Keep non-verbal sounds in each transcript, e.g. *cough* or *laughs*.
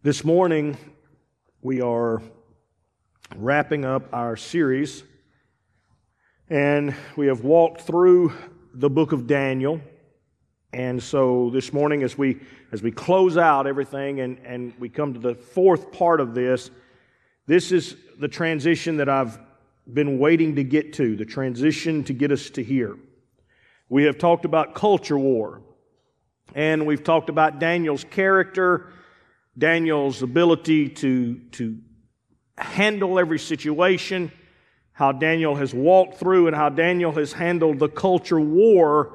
This morning, we are wrapping up our series, and we have walked through the book of Daniel. And so this morning, as we as we close out everything and, and we come to the fourth part of this, this is the transition that I've been waiting to get to, the transition to get us to here. We have talked about culture war, and we've talked about Daniel's character Daniel's ability to, to handle every situation, how Daniel has walked through and how Daniel has handled the culture war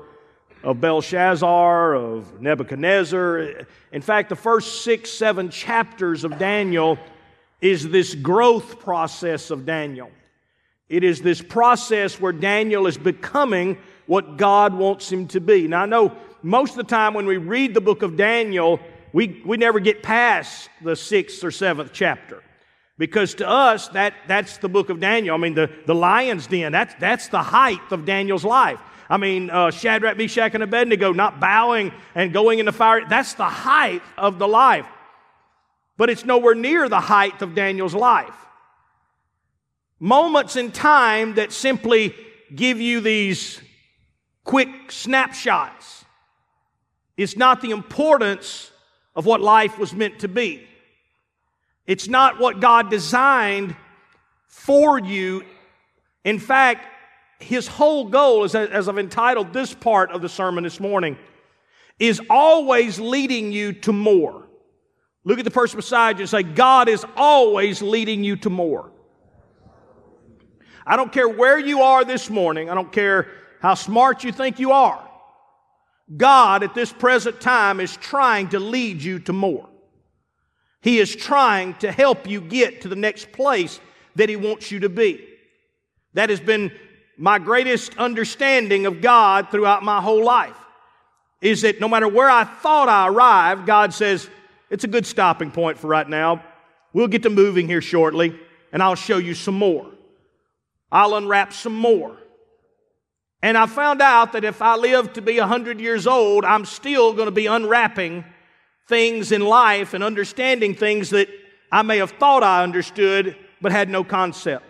of Belshazzar, of Nebuchadnezzar. In fact, the first six, seven chapters of Daniel is this growth process of Daniel. It is this process where Daniel is becoming what God wants him to be. Now, I know most of the time when we read the book of Daniel, we, we never get past the sixth or seventh chapter. Because to us, that, that's the book of Daniel. I mean, the, the lion's den, that's, that's the height of Daniel's life. I mean, uh, Shadrach, Meshach, and Abednego not bowing and going in the fire, that's the height of the life. But it's nowhere near the height of Daniel's life. Moments in time that simply give you these quick snapshots. It's not the importance of what life was meant to be. It's not what God designed for you. In fact, his whole goal, as, as I've entitled this part of the sermon this morning, is always leading you to more. Look at the person beside you and say, God is always leading you to more. I don't care where you are this morning. I don't care how smart you think you are. God at this present time is trying to lead you to more. He is trying to help you get to the next place that He wants you to be. That has been my greatest understanding of God throughout my whole life. Is that no matter where I thought I arrived, God says, it's a good stopping point for right now. We'll get to moving here shortly, and I'll show you some more. I'll unwrap some more. And I found out that if I live to be 100 years old, I'm still going to be unwrapping things in life and understanding things that I may have thought I understood but had no concept.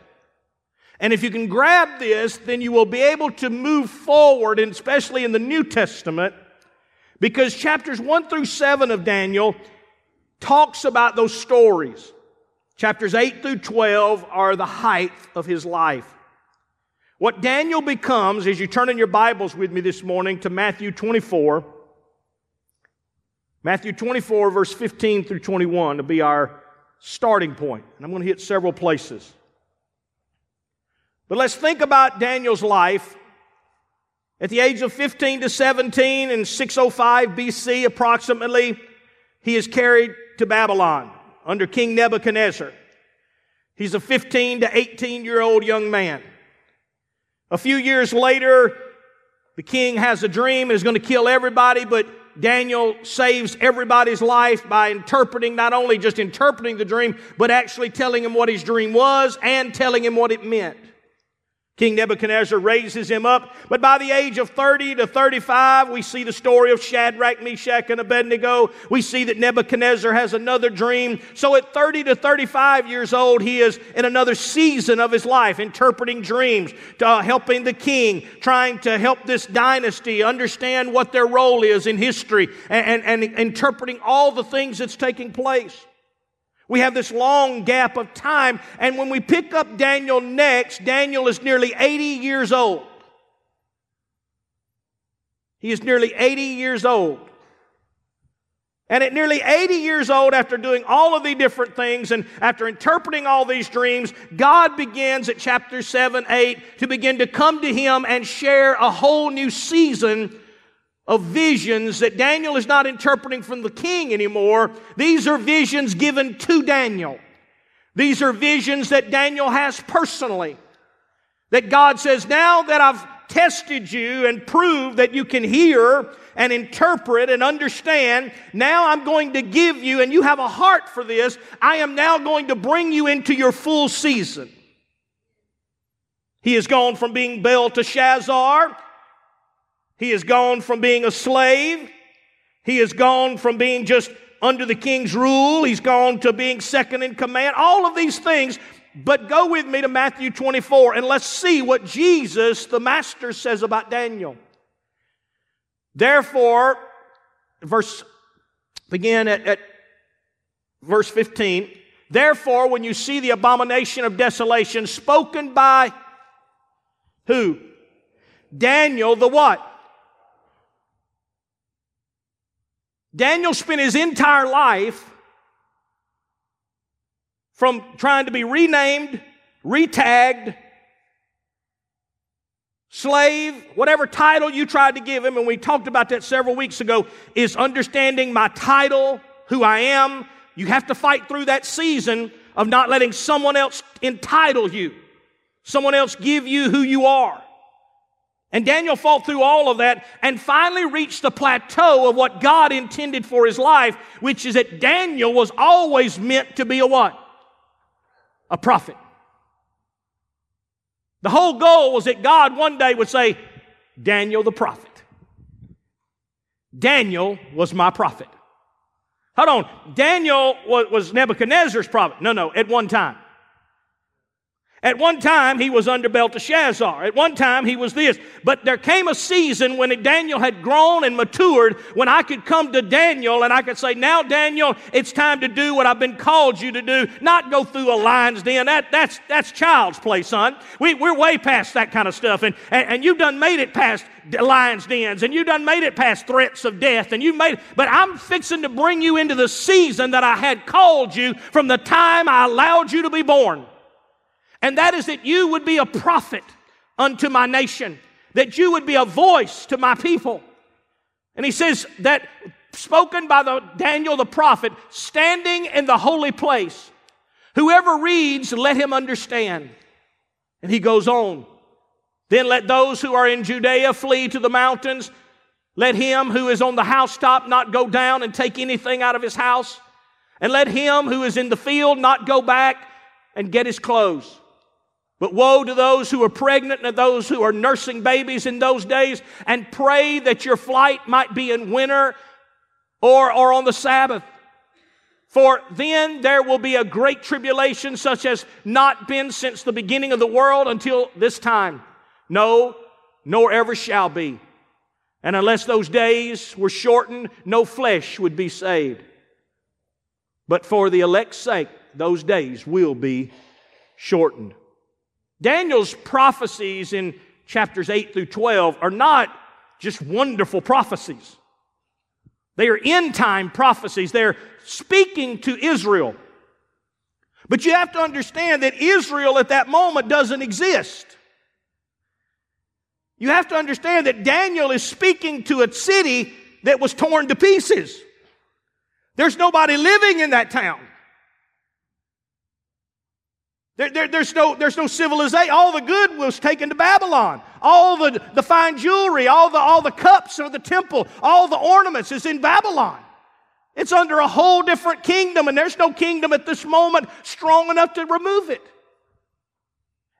And if you can grab this, then you will be able to move forward, and especially in the New Testament, because chapters 1 through 7 of Daniel talks about those stories. Chapters 8 through 12 are the height of his life. What Daniel becomes, as you turn in your Bibles with me this morning to Matthew 24, Matthew 24, verse 15 through 21, to be our starting point. And I'm going to hit several places. But let's think about Daniel's life. At the age of 15 to 17 in 605 BC, approximately, he is carried to Babylon under King Nebuchadnezzar. He's a 15 to 18 year old young man. A few years later, the king has a dream and is going to kill everybody, but Daniel saves everybody's life by interpreting, not only just interpreting the dream, but actually telling him what his dream was and telling him what it meant. King Nebuchadnezzar raises him up, but by the age of 30 to 35, we see the story of Shadrach, Meshach, and Abednego. We see that Nebuchadnezzar has another dream. So at 30 to 35 years old, he is in another season of his life, interpreting dreams, uh, helping the king, trying to help this dynasty understand what their role is in history, and, and, and interpreting all the things that's taking place. We have this long gap of time. And when we pick up Daniel next, Daniel is nearly 80 years old. He is nearly 80 years old. And at nearly 80 years old, after doing all of the different things and after interpreting all these dreams, God begins at chapter 7, 8 to begin to come to him and share a whole new season of visions that Daniel is not interpreting from the king anymore. These are visions given to Daniel. These are visions that Daniel has personally. That God says, now that I've tested you and proved that you can hear and interpret and understand, now I'm going to give you, and you have a heart for this, I am now going to bring you into your full season. He has gone from being Bel to Belteshazzar he has gone from being a slave. He has gone from being just under the king's rule. He's gone to being second in command. All of these things. But go with me to Matthew 24 and let's see what Jesus, the Master, says about Daniel. Therefore, verse, begin at, at verse 15. Therefore, when you see the abomination of desolation spoken by who? Daniel, the what? Daniel spent his entire life from trying to be renamed, retagged, slave, whatever title you tried to give him, and we talked about that several weeks ago, is understanding my title, who I am. You have to fight through that season of not letting someone else entitle you, someone else give you who you are. And Daniel fought through all of that and finally reached the plateau of what God intended for his life, which is that Daniel was always meant to be a what? A prophet. The whole goal was that God one day would say, Daniel the prophet. Daniel was my prophet. Hold on. Daniel was Nebuchadnezzar's prophet. No, no, at one time. At one time, he was under Belteshazzar. At one time, he was this. But there came a season when Daniel had grown and matured when I could come to Daniel and I could say, Now, Daniel, it's time to do what I've been called you to do, not go through a lion's den. That, that's, that's child's play, son. We, we're way past that kind of stuff. And, and, and you've done made it past lion's dens and you've done made it past threats of death and you made but I'm fixing to bring you into the season that I had called you from the time I allowed you to be born and that is that you would be a prophet unto my nation, that you would be a voice to my people. And he says that spoken by the Daniel the prophet, standing in the holy place. Whoever reads, let him understand. And he goes on. Then let those who are in Judea flee to the mountains. Let him who is on the housetop not go down and take anything out of his house. And let him who is in the field not go back and get his clothes. But woe to those who are pregnant and those who are nursing babies in those days, and pray that your flight might be in winter or, or on the Sabbath. For then there will be a great tribulation, such as not been since the beginning of the world until this time. No, nor ever shall be. And unless those days were shortened, no flesh would be saved. But for the elect's sake, those days will be shortened. Daniel's prophecies in chapters 8 through 12 are not just wonderful prophecies. They are end time prophecies. They're speaking to Israel. But you have to understand that Israel at that moment doesn't exist. You have to understand that Daniel is speaking to a city that was torn to pieces. There's nobody living in that town. There, there, there's, no, there's no civilization. All the good was taken to Babylon. All the, the fine jewelry, all the, all the cups of the temple, all the ornaments is in Babylon. It's under a whole different kingdom, and there's no kingdom at this moment strong enough to remove it.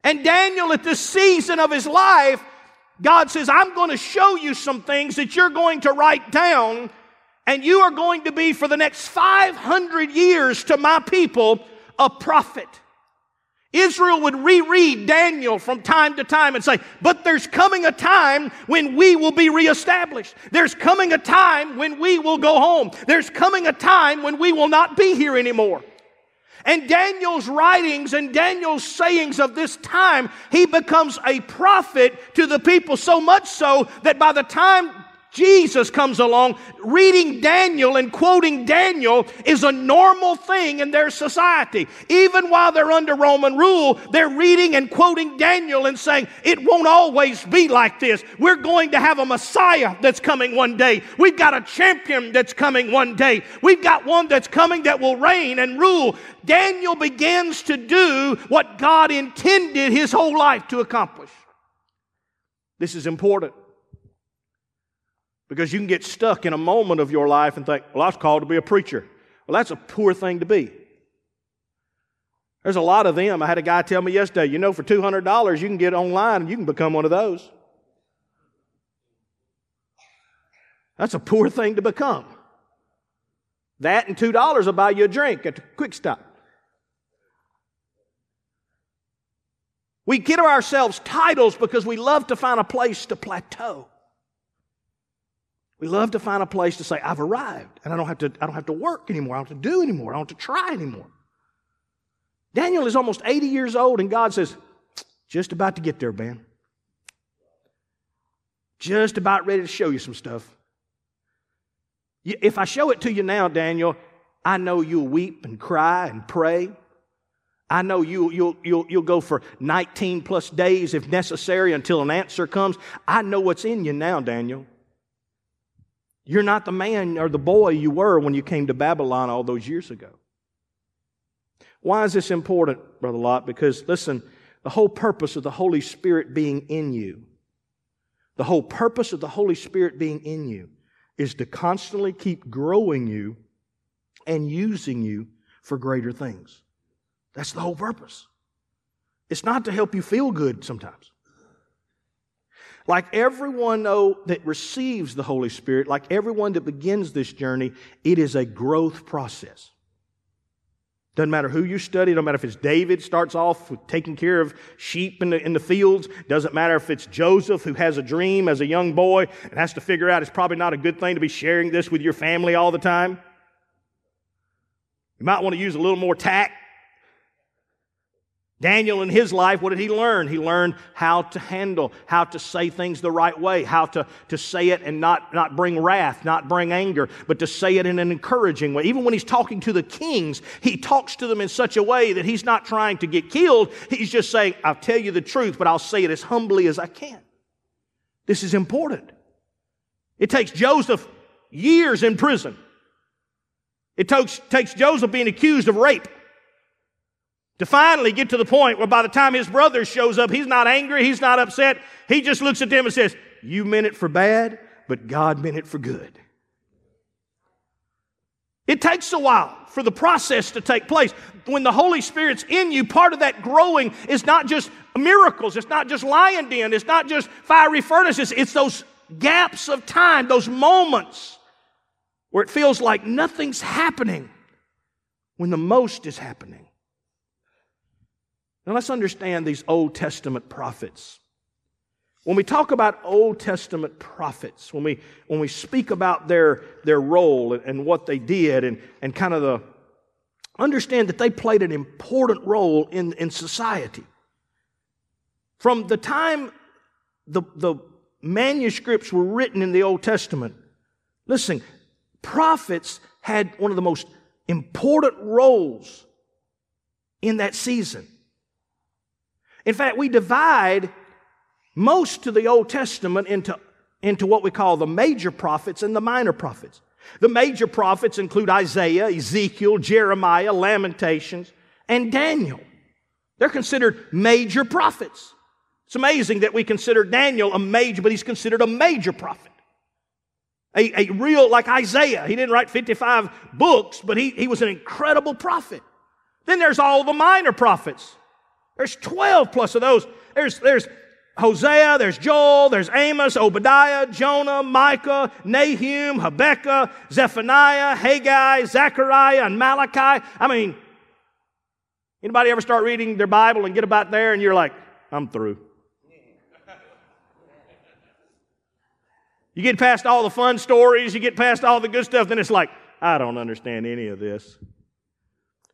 And Daniel, at this season of his life, God says, I'm going to show you some things that you're going to write down, and you are going to be for the next 500 years to my people a prophet. Israel would reread Daniel from time to time and say, but there's coming a time when we will be reestablished. There's coming a time when we will go home. There's coming a time when we will not be here anymore. And Daniel's writings and Daniel's sayings of this time, he becomes a prophet to the people so much so that by the time Jesus comes along, reading Daniel and quoting Daniel is a normal thing in their society. Even while they're under Roman rule, they're reading and quoting Daniel and saying, it won't always be like this. We're going to have a Messiah that's coming one day. We've got a champion that's coming one day. We've got one that's coming that will reign and rule. Daniel begins to do what God intended his whole life to accomplish. This is important. Because you can get stuck in a moment of your life and think, well, I was called to be a preacher. Well, that's a poor thing to be. There's a lot of them. I had a guy tell me yesterday, you know, for $200, you can get online and you can become one of those. That's a poor thing to become. That and $2 will buy you a drink at the quick stop. We give ourselves titles because we love to find a place to plateau. We love to find a place to say, I've arrived and I don't have to, I don't have to work anymore. I don't have to do anymore. I don't have to try anymore. Daniel is almost 80 years old and God says, just about to get there, Ben. Just about ready to show you some stuff. If I show it to you now, Daniel, I know you'll weep and cry and pray. I know you, you'll, you'll, you'll go for 19 plus days if necessary until an answer comes. I know what's in you now, Daniel. You're not the man or the boy you were when you came to Babylon all those years ago. Why is this important, Brother Lott? Because, listen, the whole purpose of the Holy Spirit being in you, the whole purpose of the Holy Spirit being in you is to constantly keep growing you and using you for greater things. That's the whole purpose. It's not to help you feel good sometimes. Like everyone that receives the Holy Spirit, like everyone that begins this journey, it is a growth process. Doesn't matter who you study, doesn't matter if it's David starts off with taking care of sheep in the, in the fields, doesn't matter if it's Joseph who has a dream as a young boy and has to figure out it's probably not a good thing to be sharing this with your family all the time. You might want to use a little more tact Daniel in his life, what did he learn? He learned how to handle, how to say things the right way, how to, to say it and not, not bring wrath, not bring anger, but to say it in an encouraging way. Even when he's talking to the kings, he talks to them in such a way that he's not trying to get killed. He's just saying, I'll tell you the truth, but I'll say it as humbly as I can. This is important. It takes Joseph years in prison. It takes, takes Joseph being accused of rape to finally get to the point where by the time his brother shows up, he's not angry, he's not upset. He just looks at them and says, You meant it for bad, but God meant it for good. It takes a while for the process to take place. When the Holy Spirit's in you, part of that growing is not just miracles, it's not just lion den, it's not just fiery furnaces, it's those gaps of time, those moments where it feels like nothing's happening when the most is happening. Now let's understand these Old Testament prophets. When we talk about Old Testament prophets, when we, when we speak about their, their role and, and what they did and, and kind of the, understand that they played an important role in, in society. From the time the, the manuscripts were written in the Old Testament, listen, prophets had one of the most important roles in that season. In fact, we divide most of the Old Testament into, into what we call the major prophets and the minor prophets. The major prophets include Isaiah, Ezekiel, Jeremiah, Lamentations, and Daniel. They're considered major prophets. It's amazing that we consider Daniel a major, but he's considered a major prophet. A, a real, like Isaiah, he didn't write 55 books, but he, he was an incredible prophet. Then there's all the minor prophets. There's 12 plus of those. There's, there's Hosea, there's Joel, there's Amos, Obadiah, Jonah, Micah, Nahum, Habakkuk, Zephaniah, Haggai, Zechariah, and Malachi. I mean, anybody ever start reading their Bible and get about there and you're like, I'm through. You get past all the fun stories, you get past all the good stuff, then it's like, I don't understand any of this.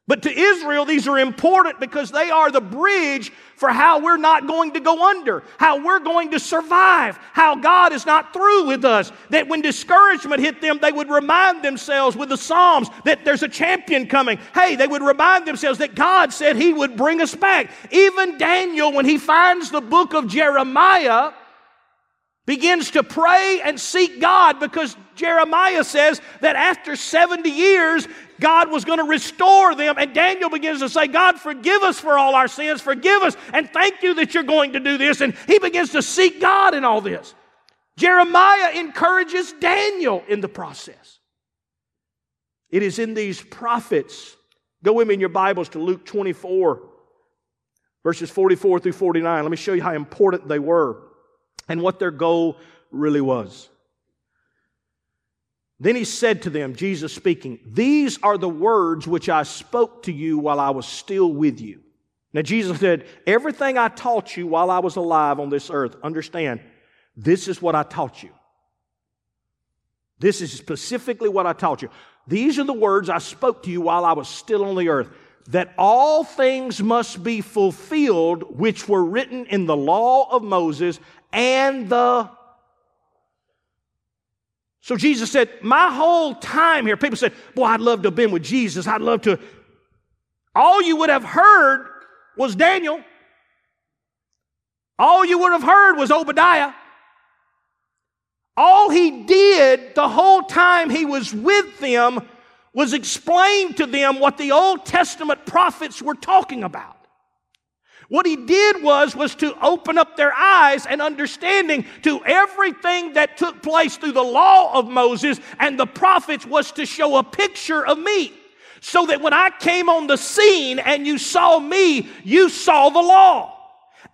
But to Israel, these are important because they are the bridge for how we're not going to go under, how we're going to survive, how God is not through with us. That when discouragement hit them, they would remind themselves with the Psalms that there's a champion coming. Hey, they would remind themselves that God said He would bring us back. Even Daniel, when he finds the book of Jeremiah, begins to pray and seek God because Jeremiah says that after 70 years, God was going to restore them. And Daniel begins to say, God, forgive us for all our sins, forgive us, and thank you that you're going to do this. And he begins to seek God in all this. Jeremiah encourages Daniel in the process. It is in these prophets. Go with me in your Bibles to Luke 24, verses 44 through 49. Let me show you how important they were and what their goal really was. Then he said to them, Jesus speaking, These are the words which I spoke to you while I was still with you. Now, Jesus said, Everything I taught you while I was alive on this earth, understand, this is what I taught you. This is specifically what I taught you. These are the words I spoke to you while I was still on the earth that all things must be fulfilled which were written in the law of Moses and the so Jesus said, My whole time here, people said, Boy, I'd love to have been with Jesus. I'd love to. All you would have heard was Daniel. All you would have heard was Obadiah. All he did the whole time he was with them was explain to them what the Old Testament prophets were talking about. What he did was, was to open up their eyes and understanding to everything that took place through the law of Moses and the prophets was to show a picture of me. So that when I came on the scene and you saw me, you saw the law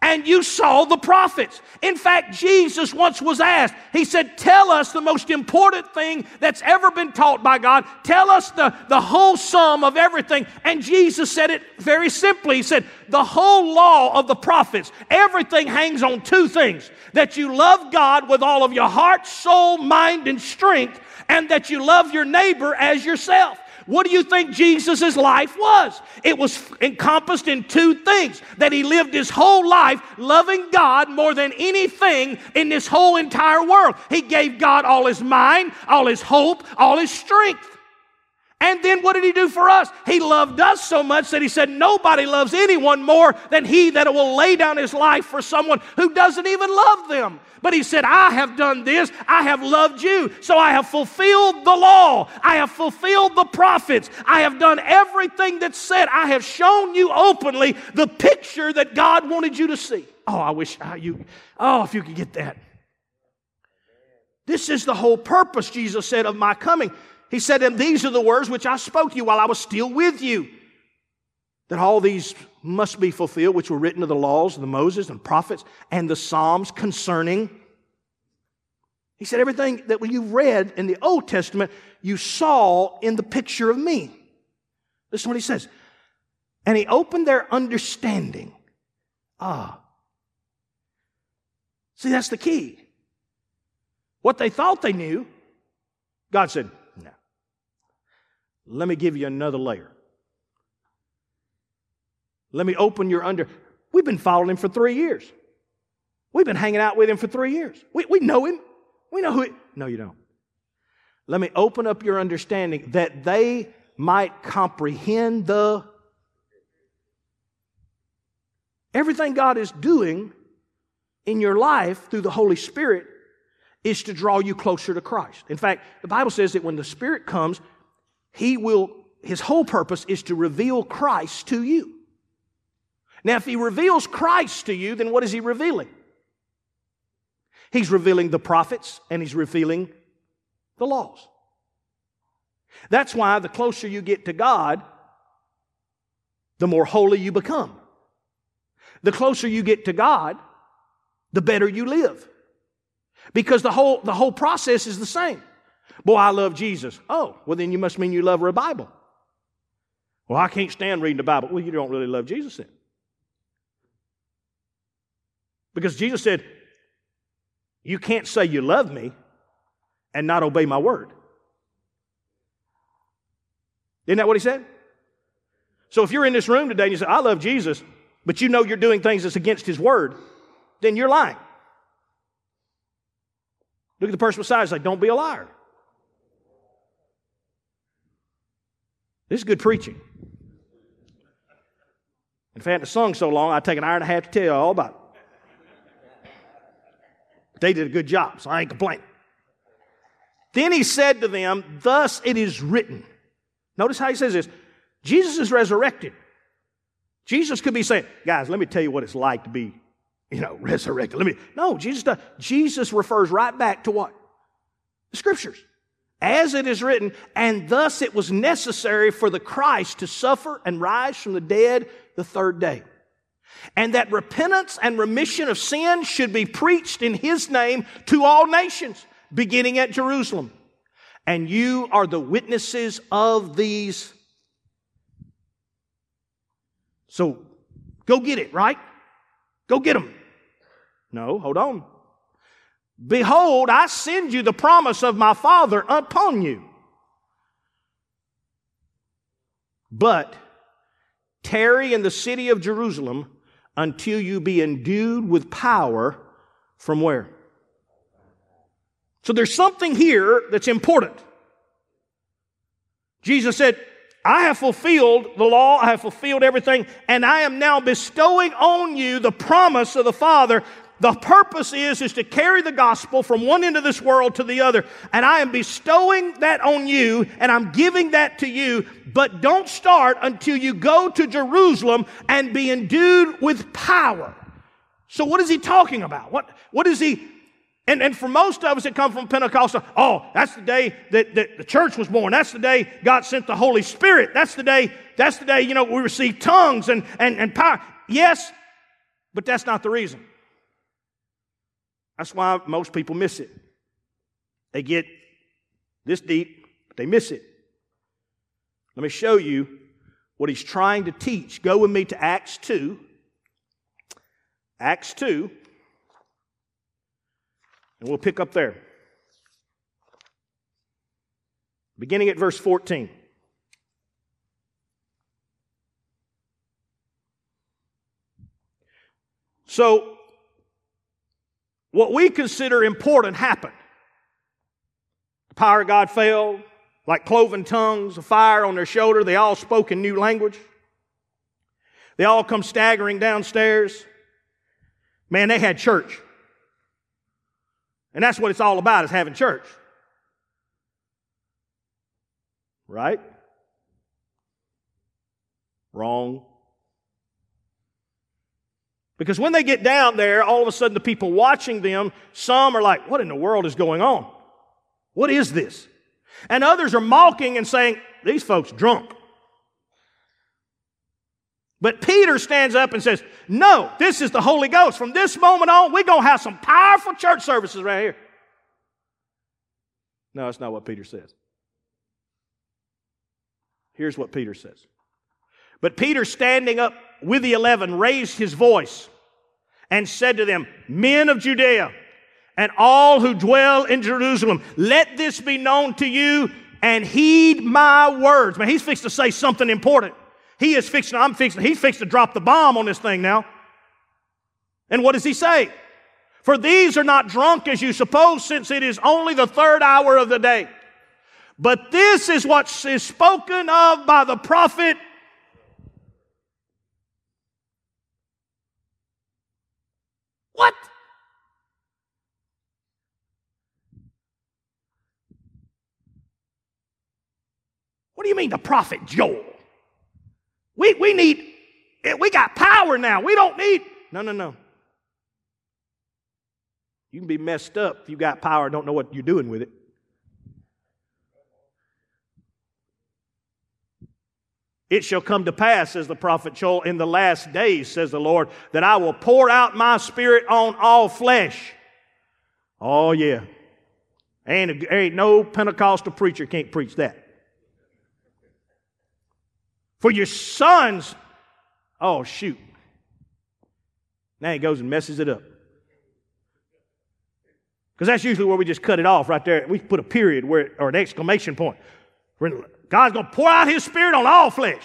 and you saw the prophets. In fact, Jesus once was asked, He said, Tell us the most important thing that's ever been taught by God. Tell us the, the whole sum of everything. And Jesus said it very simply. He said, The whole law of the prophets, everything hangs on two things that you love God with all of your heart, soul, mind, and strength, and that you love your neighbor as yourself. What do you think Jesus' life was? It was encompassed in two things that he lived his whole life loving God more than anything in this whole entire world. He gave God all his mind, all his hope, all his strength. And then what did he do for us? He loved us so much that he said, Nobody loves anyone more than he that will lay down his life for someone who doesn't even love them. But he said, I have done this. I have loved you. So I have fulfilled the law. I have fulfilled the prophets. I have done everything that's said. I have shown you openly the picture that God wanted you to see. Oh, I wish uh, you, oh, if you could get that. This is the whole purpose, Jesus said, of my coming he said, And these are the words which I spoke to you while I was still with you. That all these must be fulfilled, which were written of the laws of the Moses and prophets and the Psalms concerning. He said, Everything that you read in the Old Testament, you saw in the picture of me. This is what he says. And he opened their understanding. Ah. See, that's the key. What they thought they knew, God said, let me give you another layer. Let me open your under. We've been following him for three years. We've been hanging out with him for three years. We, we know him. We know who he, No, you don't. Let me open up your understanding that they might comprehend the everything God is doing in your life through the Holy Spirit is to draw you closer to Christ. In fact, the Bible says that when the Spirit comes, he will, his whole purpose is to reveal Christ to you. Now, if he reveals Christ to you, then what is he revealing? He's revealing the prophets and he's revealing the laws. That's why the closer you get to God, the more holy you become. The closer you get to God, the better you live. Because the whole, the whole process is the same. Boy, I love Jesus. Oh, well, then you must mean you love a Bible. Well, I can't stand reading the Bible. Well, you don't really love Jesus then. Because Jesus said, You can't say you love me and not obey my word. Isn't that what he said? So if you're in this room today and you say, I love Jesus, but you know you're doing things that's against his word, then you're lying. Look at the person beside you and say, Don't be a liar. This is good preaching. If I hadn't sung so long, I'd take an hour and a half to tell you all about it. They did a good job, so I ain't complaining. Then he said to them, Thus it is written. Notice how he says this Jesus is resurrected. Jesus could be saying, Guys, let me tell you what it's like to be, you know, *laughs* resurrected. Let me. No, Jesus does. Jesus refers right back to what? The scriptures as it is written, and thus it was necessary for the Christ to suffer and rise from the dead the third day. And that repentance and remission of sin should be preached in his name to all nations, beginning at Jerusalem. and you are the witnesses of these. So go get it, right? Go get them. No, hold on. Behold, I send you the promise of my Father upon you. But tarry in the city of Jerusalem until you be endued with power from where? So there's something here that's important. Jesus said, I have fulfilled the law, I have fulfilled everything, and I am now bestowing on you the promise of the Father. The purpose is, is to carry the gospel from one end of this world to the other. And I am bestowing that on you, and I'm giving that to you, but don't start until you go to Jerusalem and be endued with power. So what is he talking about? What, what is he and, and for most of us that come from Pentecostal, oh, that's the day that, that the church was born. That's the day God sent the Holy Spirit. That's the day, that's the day, you know, we receive tongues and, and, and power. Yes, but that's not the reason. That's why most people miss it. They get this deep, but they miss it. Let me show you what he's trying to teach. Go with me to Acts 2. Acts 2. And we'll pick up there. Beginning at verse 14. So, what we consider important happened. The power of God fell, like cloven tongues, a fire on their shoulder. They all spoke in new language. They all come staggering downstairs. Man, they had church. And that's what it's all about is having church. Right? Wrong. Because when they get down there, all of a sudden the people watching them, some are like, what in the world is going on? What is this? And others are mocking and saying, these folks drunk. But Peter stands up and says, No, this is the Holy Ghost. From this moment on, we're going to have some powerful church services right here. No, that's not what Peter says. Here's what Peter says. But Peter, standing up with the eleven, raised his voice and said to them, Men of Judea, and all who dwell in Jerusalem, let this be known to you and heed my words. Man, he's fixed to say something important. He is fixing, I'm fixing, he's fixed to drop the bomb on this thing now. And what does he say? For these are not drunk as you suppose, since it is only the third hour of the day. But this is what is spoken of by the prophet. What? What do you mean the prophet Joel? We, we need, eh, we got power now. We don't need, no, no, no. You can be messed up if you got power and don't know what you're doing with it. It shall come to pass, says the prophet Joel, in the last days, says the Lord, that I will pour out my spirit on all flesh. Oh, yeah. Ain't, ain't no Pentecostal preacher can't preach that. For your sons, oh, shoot. Now he goes and messes it up. Because that's usually where we just cut it off right there. We put a period where, or an exclamation point. God's going to pour out his spirit on all flesh.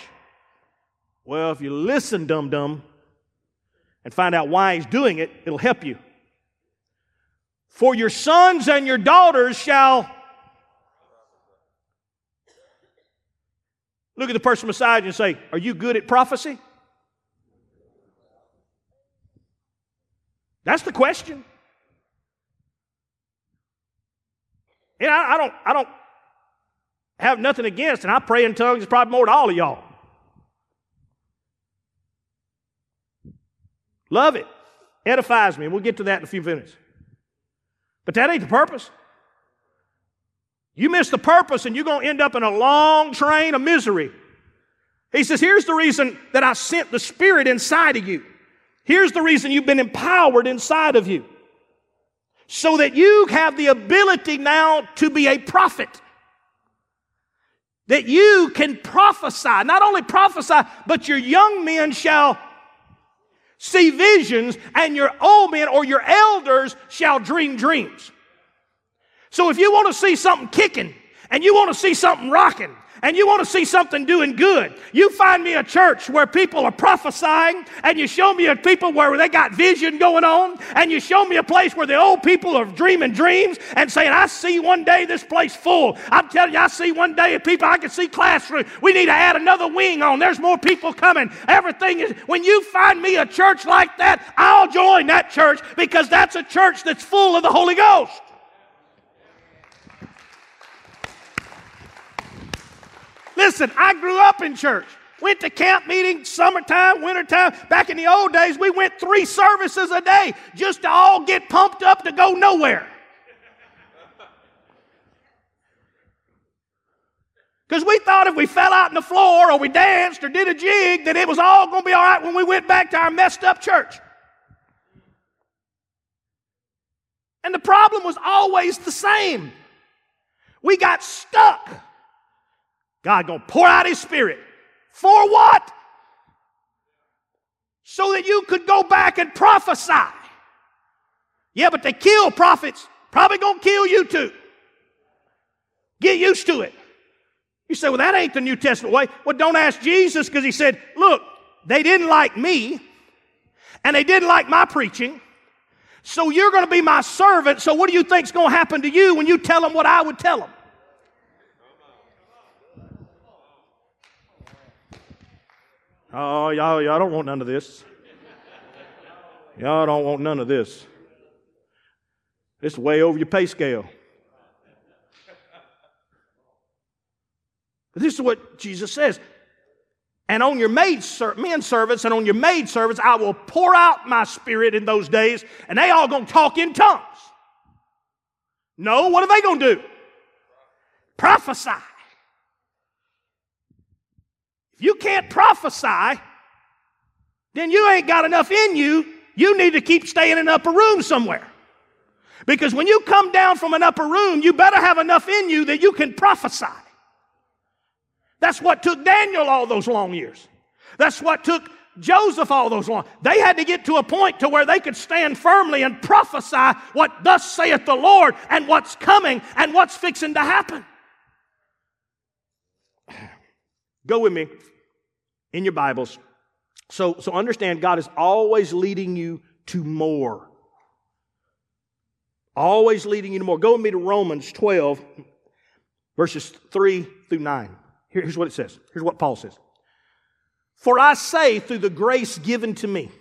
Well, if you listen, dum dum, and find out why he's doing it, it'll help you. For your sons and your daughters shall Look at the person beside you and say, Are you good at prophecy? That's the question. And I, I, don't, I don't have nothing against, and I pray in tongues probably more to all of y'all. Love it. Edifies me. We'll get to that in a few minutes. But that ain't the purpose. You miss the purpose and you're going to end up in a long train of misery. He says, Here's the reason that I sent the Spirit inside of you. Here's the reason you've been empowered inside of you. So that you have the ability now to be a prophet. that you can prophesy. Not only prophesy, but your young men shall see visions, and your old men or your elders shall dream dreams. So if you want to see something kicking, and you want to see something rocking, and you want to see something doing good, you find me a church where people are prophesying, and you show me a people where they got vision going on, and you show me a place where the old people are dreaming dreams and saying, I see one day this place full. I'm telling you, I see one day of people, I can see classroom. We need to add another wing on. There's more people coming. Everything is, when you find me a church like that, I'll join that church because that's a church that's full of the Holy Ghost. Listen, I grew up in church. Went to camp meeting, summertime, wintertime. Back in the old days, we went three services a day just to all get pumped up to go nowhere. Because we thought if we fell out on the floor or we danced or did a jig, that it was all going to be all right when we went back to our messed up church. And the problem was always the same. We got stuck. God to pour out His Spirit. For what? So that you could go back and prophesy. Yeah, but they kill prophets. Probably to kill you too. Get used to it. You say, well, that ain't the New Testament way. Well, don't ask Jesus because he said, look, they didn't like me and they didn't like my preaching. So you're going to be my servant. So what do you think's going to happen to you when you tell them what I would tell them? Oh, y'all, y'all don't want none of this. Y'all don't want none of this. It's way over your pay scale. This is what Jesus says. And on your maid ser- men servants and on your maid servants, I will pour out my spirit in those days, and they all gonna talk in tongues. No, what are they gonna do? Prophesy. You can't prophesy, then you ain't got enough in you. You need to keep staying in an upper room somewhere. Because when you come down from an upper room, you better have enough in you that you can prophesy. That's what took Daniel all those long years. That's what took Joseph all those long. They had to get to a point to where they could stand firmly and prophesy what thus saith the Lord and what's coming and what's fixing to happen. Go with me in your Bibles. So, so understand God is always leading you to more. Always leading you to more. Go with me to Romans 12, verses 3 through 9. Here, here's what it says. Here's what Paul says. For I say, through the grace given to me,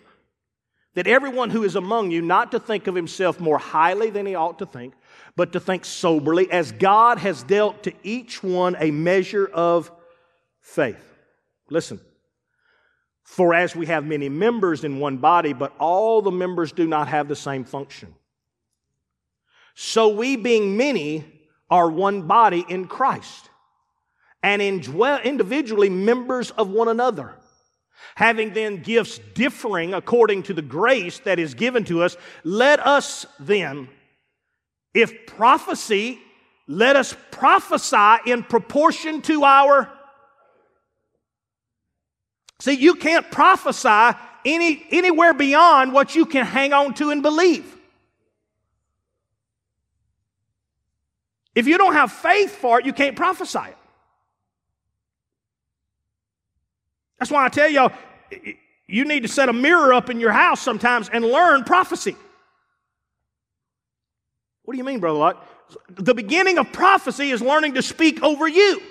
that everyone who is among you not to think of himself more highly than he ought to think, but to think soberly, as God has dealt to each one a measure of faith. Listen. For as we have many members in one body, but all the members do not have the same function. So we, being many, are one body in Christ, and individually members of one another. Having then gifts differing according to the grace that is given to us, let us then, if prophecy, let us prophesy in proportion to our See, you can't prophesy any, anywhere beyond what you can hang on to and believe. If you don't have faith for it, you can't prophesy it. That's why I tell y'all, you need to set a mirror up in your house sometimes and learn prophecy. What do you mean, Brother Lott? The beginning of prophecy is learning to speak over you.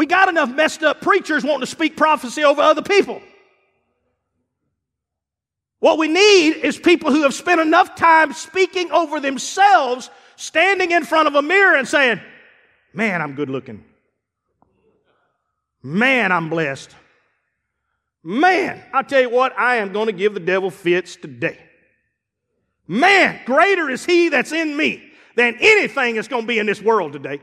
We got enough messed up preachers wanting to speak prophecy over other people. What we need is people who have spent enough time speaking over themselves, standing in front of a mirror and saying, Man, I'm good looking. Man, I'm blessed. Man, I tell you what, I am going to give the devil fits today. Man, greater is he that's in me than anything that's going to be in this world today.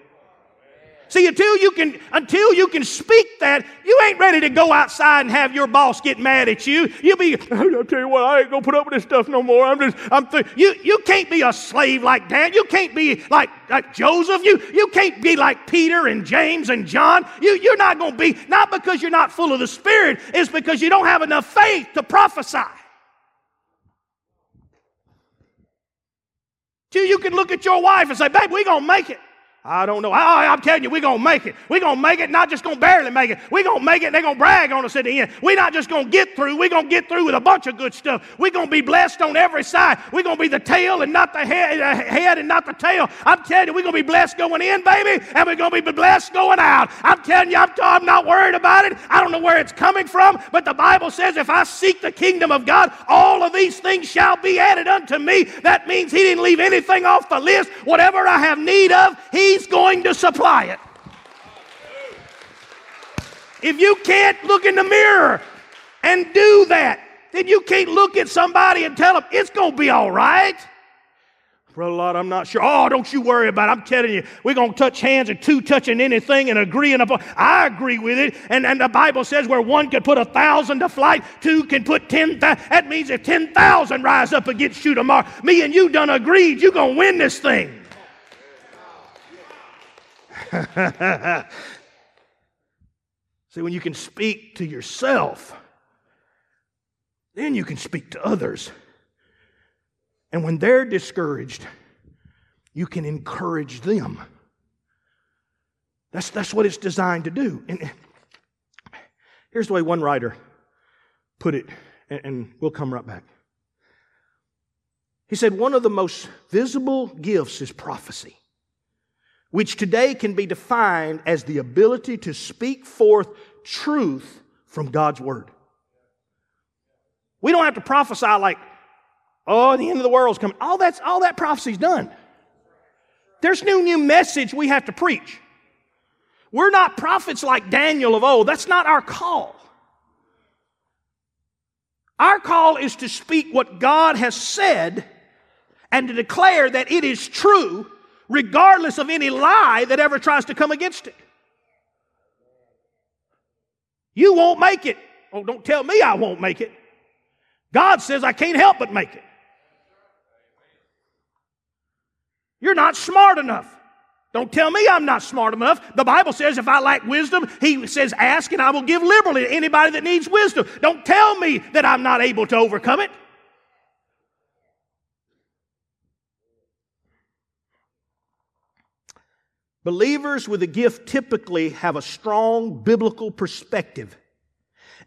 See, until you can, until you can speak that, you ain't ready to go outside and have your boss get mad at you. You'll be, I'll tell you what, I ain't gonna put up with this stuff no more. I'm just, I'm, th-. you, you can't be a slave like that. You can't be like, like Joseph. You, you can't be like Peter and James and John. You, you're not gonna be, not because you're not full of the Spirit, it's because you don't have enough faith to prophesy. Till you can look at your wife and say, babe, we gonna make it. I don't know. I, am telling you, we're going to make it. We're going to make it, not just going to barely make it. We're going to make it, they're going to brag on us at the end. We're not just going to get through. We're going to get through with a bunch of good stuff. We're going to be blessed on every side. We're going to be the tail and not the head, uh, head and not the tail. I'm telling you, we're going to be blessed going in, baby, and we're going to be blessed going out. I'm telling you, I'm, I'm not worried about it. I don't know where it's coming from, but the Bible says if I seek the kingdom of God, all of these things shall be added unto me. That means He didn't leave anything off the list. Whatever I have need of, He's going to supply it. If you can't look in the mirror and do that, then you can't look at somebody and tell them it's going to be all right. Brother Lott, I'm not sure. Oh, don't you worry about it. I'm telling you, we're going to touch hands and two touching anything and agreeing upon. I agree with it. And, and the Bible says where one can put a thousand to flight, two can put ten thousand. That means if 10,000 rise up against you tomorrow, me and you done agreed, you're going to win this thing. *laughs* See, when you can speak to yourself, then you can speak to others. And when they're discouraged, you can encourage them. That's, that's what it's designed to do. And here's the way one writer put it, and we'll come right back. He said, One of the most visible gifts is prophecy which today can be defined as the ability to speak forth truth from God's Word. We don't have to prophesy like, oh, the end of the world's coming. All, that's, all that prophecy's done. There's no new message we have to preach. We're not prophets like Daniel of old. That's not our call. Our call is to speak what God has said and to declare that it is true regardless of any lie that ever tries to come against it. You won't make it. Oh, don't tell me I won't make it. God says I can't help but make it. You're not smart enough. Don't tell me I'm not smart enough. The Bible says if I lack wisdom, He says, ask and I will give liberally to anybody that needs wisdom. Don't tell me that I'm not able to overcome it. Believers with a gift typically have a strong biblical perspective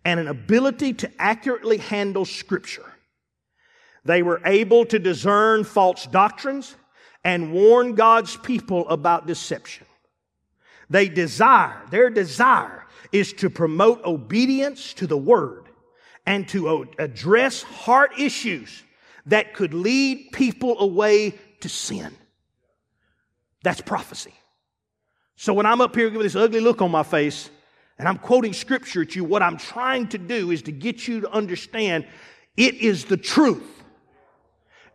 and an ability to accurately handle Scripture. They were able to discern false doctrines and warn God's people about deception. They desire, their desire is to promote obedience to the Word and to address heart issues that could lead people away to sin. That's prophecy. So when I'm up here with this ugly look on my face and I'm quoting scripture at you, what I'm trying to do is to get you to understand it is the truth.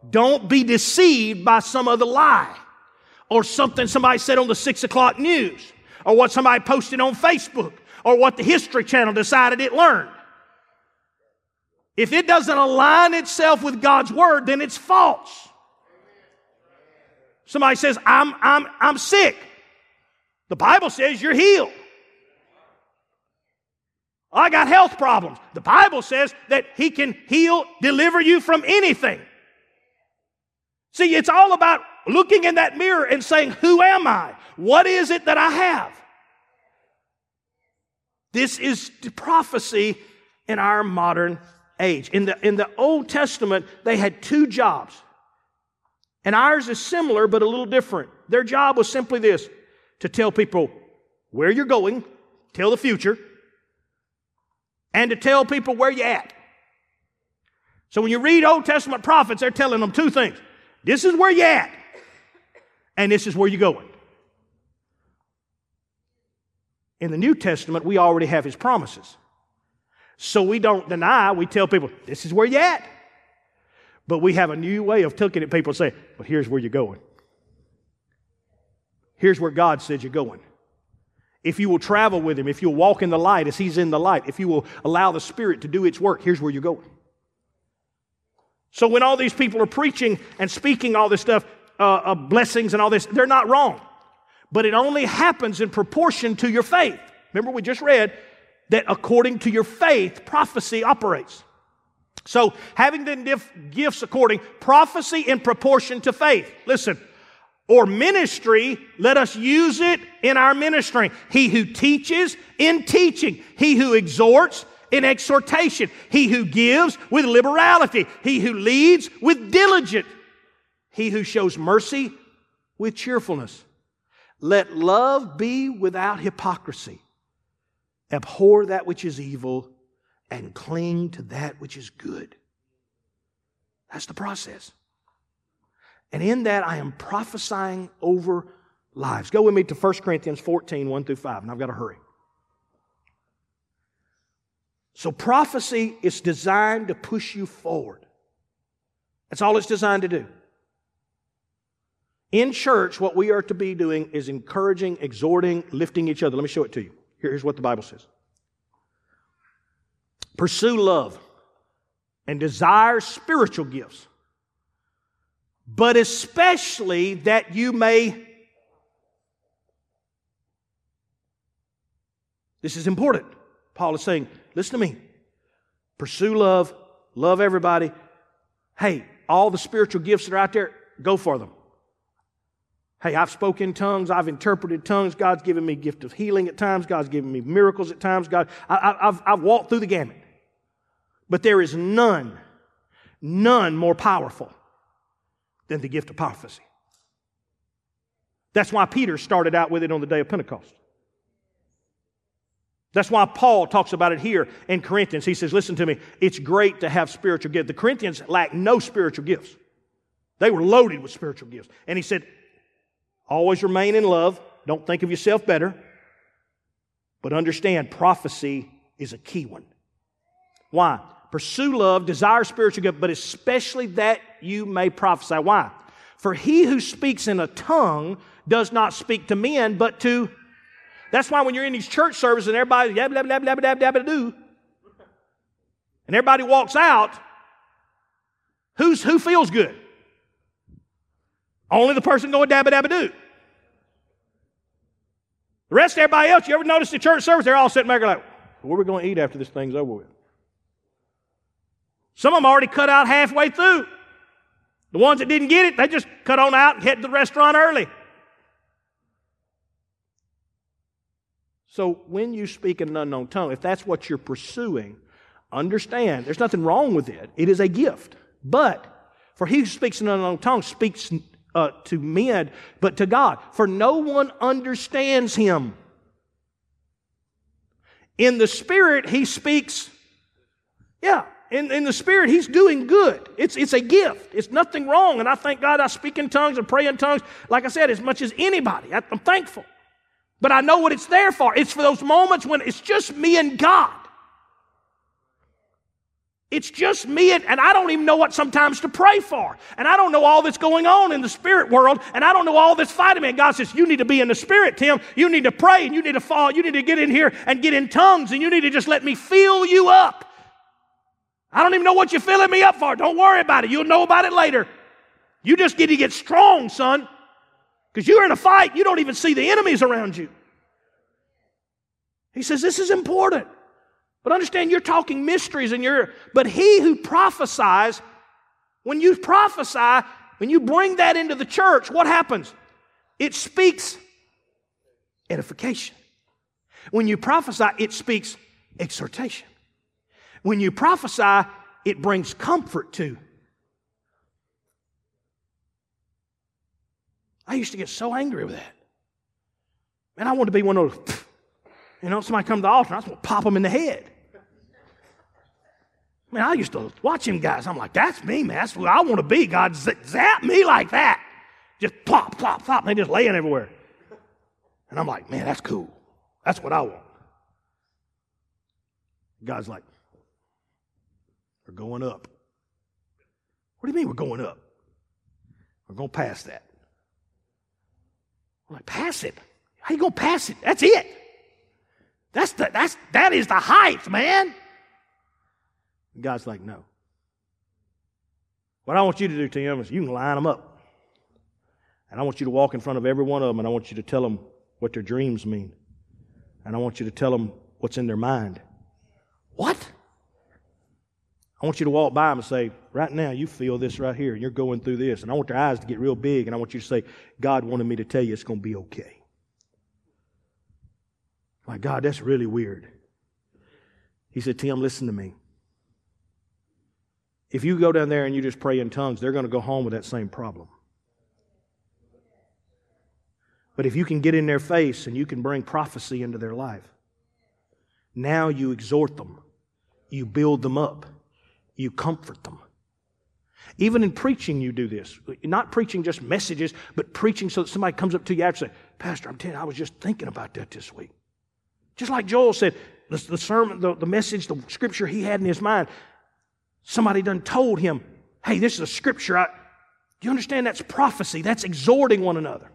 Don't be deceived by some other lie or something somebody said on the six o'clock news or what somebody posted on Facebook or what the History Channel decided it learned. If it doesn't align itself with God's word, then it's false. Somebody says, I'm, I'm, I'm sick. The Bible says you're healed. I got health problems. The Bible says that He can heal, deliver you from anything. See, it's all about looking in that mirror and saying, Who am I? What is it that I have? This is prophecy in our modern age. In the, in the Old Testament, they had two jobs. And ours is similar, but a little different. Their job was simply this to tell people where you're going, tell the future, and to tell people where you're at. So when you read Old Testament prophets, they're telling them two things. This is where you're at, and this is where you're going. In the New Testament, we already have his promises. So we don't deny, we tell people, this is where you're at. But we have a new way of looking at people and saying, but here's where you're going. Here's where God said you're going. if you will travel with him, if you'll walk in the light as he's in the light, if you will allow the Spirit to do its work, here's where you're going. So when all these people are preaching and speaking all this stuff, uh, uh, blessings and all this, they're not wrong. But it only happens in proportion to your faith. Remember, we just read that according to your faith, prophecy operates. So, having the gifts according, prophecy in proportion to faith. Listen, or ministry, let us use it in our ministry. He who teaches in teaching, he who exhorts in exhortation, he who gives with liberality, he who leads with diligence, he who shows mercy with cheerfulness. Let love be without hypocrisy. Abhor that which is evil and cling to that which is good. That's the process. And in that, I am prophesying over lives. Go with me to 1 Corinthians 14, 1 through 5, and I've got to hurry. So, prophecy is designed to push you forward. That's all it's designed to do. In church, what we are to be doing is encouraging, exhorting, lifting each other. Let me show it to you. Here's what the Bible says Pursue love and desire spiritual gifts but especially that you may. This is important. Paul is saying, listen to me. Pursue love, love everybody. Hey, all the spiritual gifts that are out there, go for them. Hey, I've spoken tongues. I've interpreted tongues. God's given me gift of healing at times. God's given me miracles at times. God, I, have I've walked through the gamut. But there is none, none more powerful than the gift of prophecy. That's why Peter started out with it on the day of Pentecost. That's why Paul talks about it here in Corinthians. He says, Listen to me, it's great to have spiritual gifts. The Corinthians lacked no spiritual gifts, they were loaded with spiritual gifts. And he said, Always remain in love. Don't think of yourself better. But understand, prophecy is a key one. Why? Pursue love, desire spiritual gift, but especially that you may prophesy. Why? For he who speaks in a tongue does not speak to men, but to. That's why when you're in these church services and everybody blah blah blah blah blah blah do, and everybody walks out, who's who feels good? Only the person going dabba dabba do. The rest of everybody else, you ever notice the church service? They're all sitting there like, what are we going to eat after this thing's over with? Some of them already cut out halfway through. The ones that didn't get it, they just cut on out and head to the restaurant early. So when you speak in an unknown tongue, if that's what you're pursuing, understand there's nothing wrong with it. It is a gift. But for he who speaks in an unknown tongue speaks uh, to men, but to God. For no one understands him. In the Spirit, he speaks, yeah, in, in the Spirit, He's doing good. It's, it's a gift. It's nothing wrong. And I thank God I speak in tongues and pray in tongues, like I said, as much as anybody. I'm thankful. But I know what it's there for. It's for those moments when it's just me and God. It's just me, and, and, I don't even know what sometimes to pray for. And I don't know all that's going on in the spirit world, and I don't know all that's fighting me. And God says, You need to be in the spirit, Tim. You need to pray, and you need to fall. You need to get in here and get in tongues, and you need to just let me fill you up. I don't even know what you're filling me up for. Don't worry about it. You'll know about it later. You just need to get strong, son. Because you're in a fight, you don't even see the enemies around you. He says, This is important. But understand, you're talking mysteries and you're, but he who prophesies, when you prophesy, when you bring that into the church, what happens? It speaks edification. When you prophesy, it speaks exhortation. When you prophesy, it brings comfort to. I used to get so angry with that. Man, I wanted to be one of those, you know, somebody come to the altar, I was going to pop them in the head. Man, I used to watch him guys. I'm like, that's me, man. That's what I want to be. God, zap me like that. Just plop, plop, plop. And they just laying everywhere. And I'm like, man, that's cool. That's what I want. God's like, are going up. What do you mean we're going up? We're going past that. I'm like, pass it. How you going to pass it? That's it. That's the, that's, that is the height, man. And God's like, no. What I want you to do, Tim, is you can line them up. And I want you to walk in front of every one of them and I want you to tell them what their dreams mean. And I want you to tell them what's in their mind. What? I want you to walk by them and say, right now you feel this right here and you're going through this. And I want their eyes to get real big and I want you to say, God wanted me to tell you it's going to be okay. My God, that's really weird. He said, Tim, listen to me. If you go down there and you just pray in tongues, they're going to go home with that same problem. But if you can get in their face and you can bring prophecy into their life, now you exhort them, you build them up, you comfort them. Even in preaching, you do this. Not preaching just messages, but preaching so that somebody comes up to you after and say, Pastor, I'm telling you, I was just thinking about that this week. Just like Joel said, the, the sermon, the, the message, the scripture he had in his mind, somebody done told him, hey, this is a scripture. I, do you understand that's prophecy? That's exhorting one another.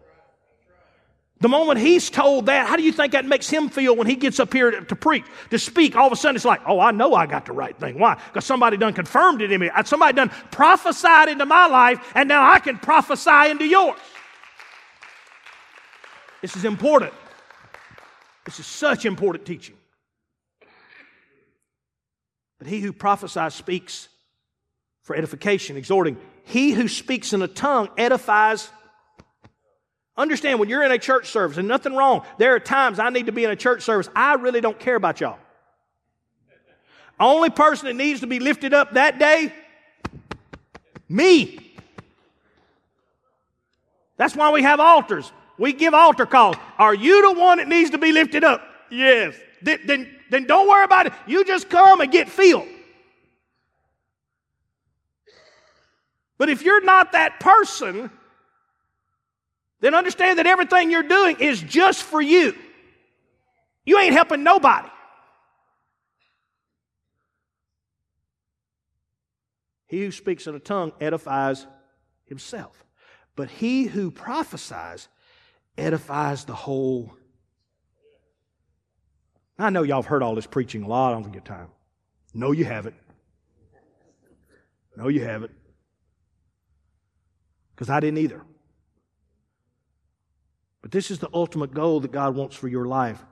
The moment he's told that, how do you think that makes him feel when he gets up here to, to, preach, to speak? All of a sudden it's like, oh, I know I got the right thing. Why? Because somebody done confirmed it in me. Somebody done prophesied into my life, and now I can prophesy into yours. This is important. This is such important teaching. But he who prophesies speaks for edification, exhorting. He who speaks in a tongue edifies. Understand when you're in a church service, and nothing wrong. There are times I need to be in a church service. I really don't care about y'all. Only person that needs to be lifted up that day, me. That's why we have altars. We give altar calls. Are you the one that needs to be lifted up? Yes. Then, then, then don't worry about it. You just come and get filled. But if you're not that person, then understand that everything you're doing is just for you. You ain't helping nobody. He who speaks in a tongue edifies himself. But he who prophesies edifies the whole. I know y'all have heard all this preaching a lot. I don't get time. No, you haven't. No, you haven't. Because I didn't either. But this is the ultimate goal that God wants for your life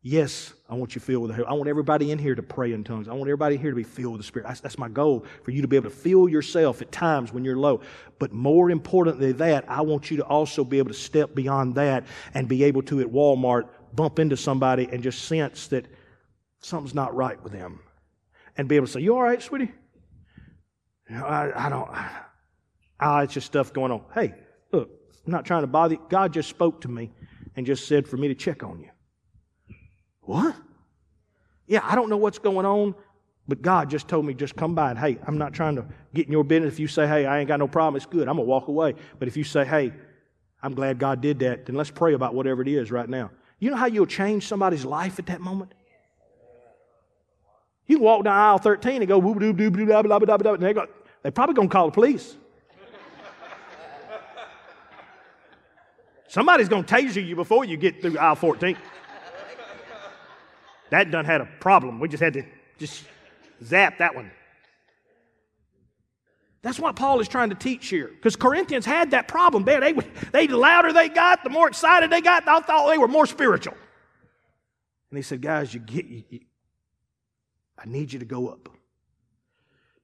Yes, I want you filled with the Holy. I want everybody in here to pray in tongues. I want everybody here to be filled with the Spirit. That's, that's, my goal for you to be able to feel yourself at times when you're low. But more importantly than that, I want you to also be able to step beyond that and be able to at Walmart bump into somebody and just sense that something's not right with them. And be able to say, You all right, sweetie? You know, I, I don't, ah, it's just stuff going on. Hey, I'm not trying to bother you. God just spoke to me and just said for me to check on you. What? Yeah, I don't know what's going on, but God just told me just come by and hey, I'm not trying to get in your business. If you say, hey, I ain't got no problem, it's good. I'm gonna walk away. But if you say, hey, I'm glad God did that, then let's pray about whatever it is right now. You know how you'll change somebody's life at that moment? You can walk down aisle 13 and go whoop doo doo blah blah blah blah, and they go, they're probably gonna call the police. Somebody's gonna taser you before you get through aisle 14. That done had a problem. We just had to just zap that one. That's what Paul is trying to teach here. Because Corinthians had that problem. Man, they, they, the louder they got, the more excited they got, I thought they were more spiritual. And he said, guys, you get, you, you, I need you to go up.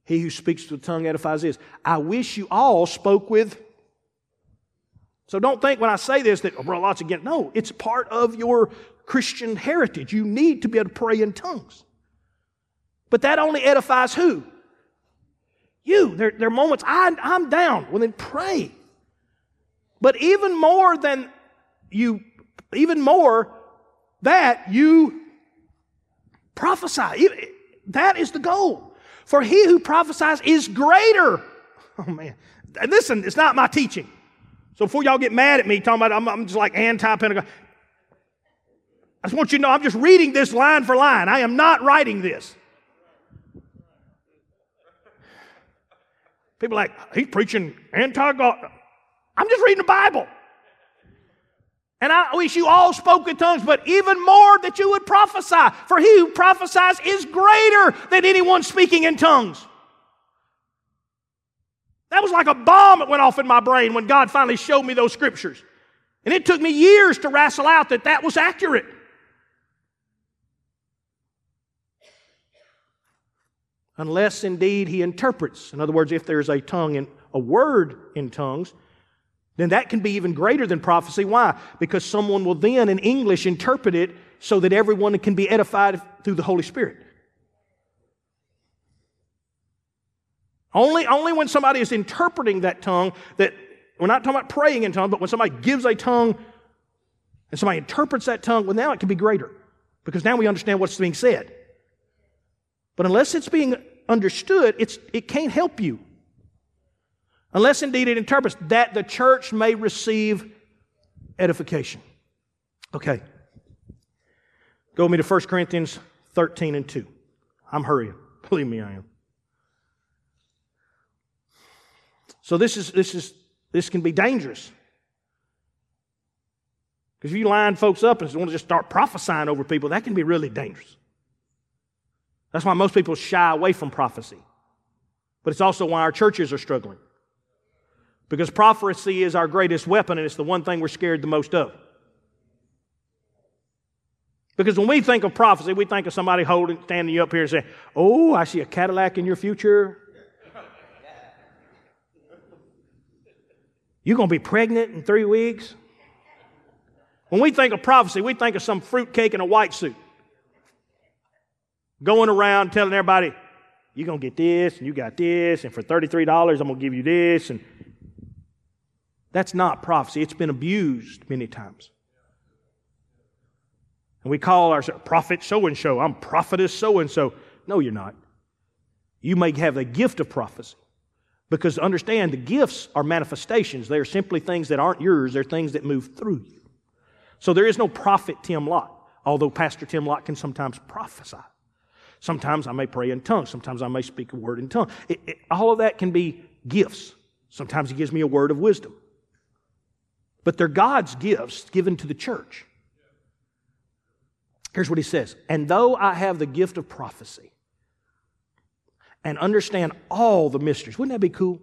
He who speaks with the tongue edifies this. I wish you all spoke with. So don't think when I say this that, oh, bro, Lott's again. No, it's part of your Christian heritage. You need to be able to pray in tongues. But that only edifies who? You. There, there are moments I, I'm down. Well, then pray. But even more than you, even more that you prophesy. That is the goal. For he who prophesies is greater. *laughs* Oh man. Listen, it's not my teaching. So before y'all get mad at me talking about I'm, I'm just like anti-Pentecost, I just want you to know I'm just reading this line for line. I am not writing this. People like, he's preaching anti God. I'm just reading the Bible. And I wish you all spoke in tongues, but even more that you would prophesy. For he who prophesies is greater than anyone speaking in tongues. That was like a bomb that went off in my brain when God finally showed me those scriptures. And it took me years to wrestle out that that was accurate. Unless indeed he interprets. In other words, if there's a tongue in a word in tongues, then that can be even greater than prophecy. Why? Because someone will then in English interpret it so that everyone can be edified through the Holy Spirit. Only, only when somebody is interpreting that tongue that we're not talking about praying in tongues, but when somebody gives a tongue and somebody interprets that tongue, well, now it can be greater because now we understand what's being said. But unless it's being understood, it's, it can't help you. Unless indeed it interprets that the church may receive edification. Okay. Go with me to 1 Corinthians 13 and 2. I'm hurrying. *laughs* Believe me, I am. So this is this is this can be dangerous. Because if you line folks up and want to just start prophesying over people, that can be really dangerous. That's why most people shy away from prophecy. But it's also why our churches are struggling. Because prophecy is our greatest weapon, and it's the one thing we're scared the most of. Because when we think of prophecy, we think of somebody holding, standing you up here and saying, Oh, I see a Cadillac in your future. You're going to be pregnant in three weeks? When we think of prophecy, we think of some fruitcake in a white suit going around telling everybody, you're going to get this, and you got this, and for $33, I'm going to give you this. And that's not prophecy. It's been abused many times. And we call ourselves prophet so and so. I'm prophetess so and so. No, you're not. You may have a gift of prophecy. Because understand, the gifts are manifestations. They are simply things that aren't yours, they're things that move through you. So there is no prophet Tim Lott, although Pastor Tim Lott can sometimes prophesy. Sometimes I may pray in tongues. Sometimes I may speak a word in tongues. It, it, all of that can be gifts. Sometimes He gives me a word of wisdom. But they're God's gifts given to the church. Here's what He says And though I have the gift of prophecy and understand all the mysteries, wouldn't that be cool?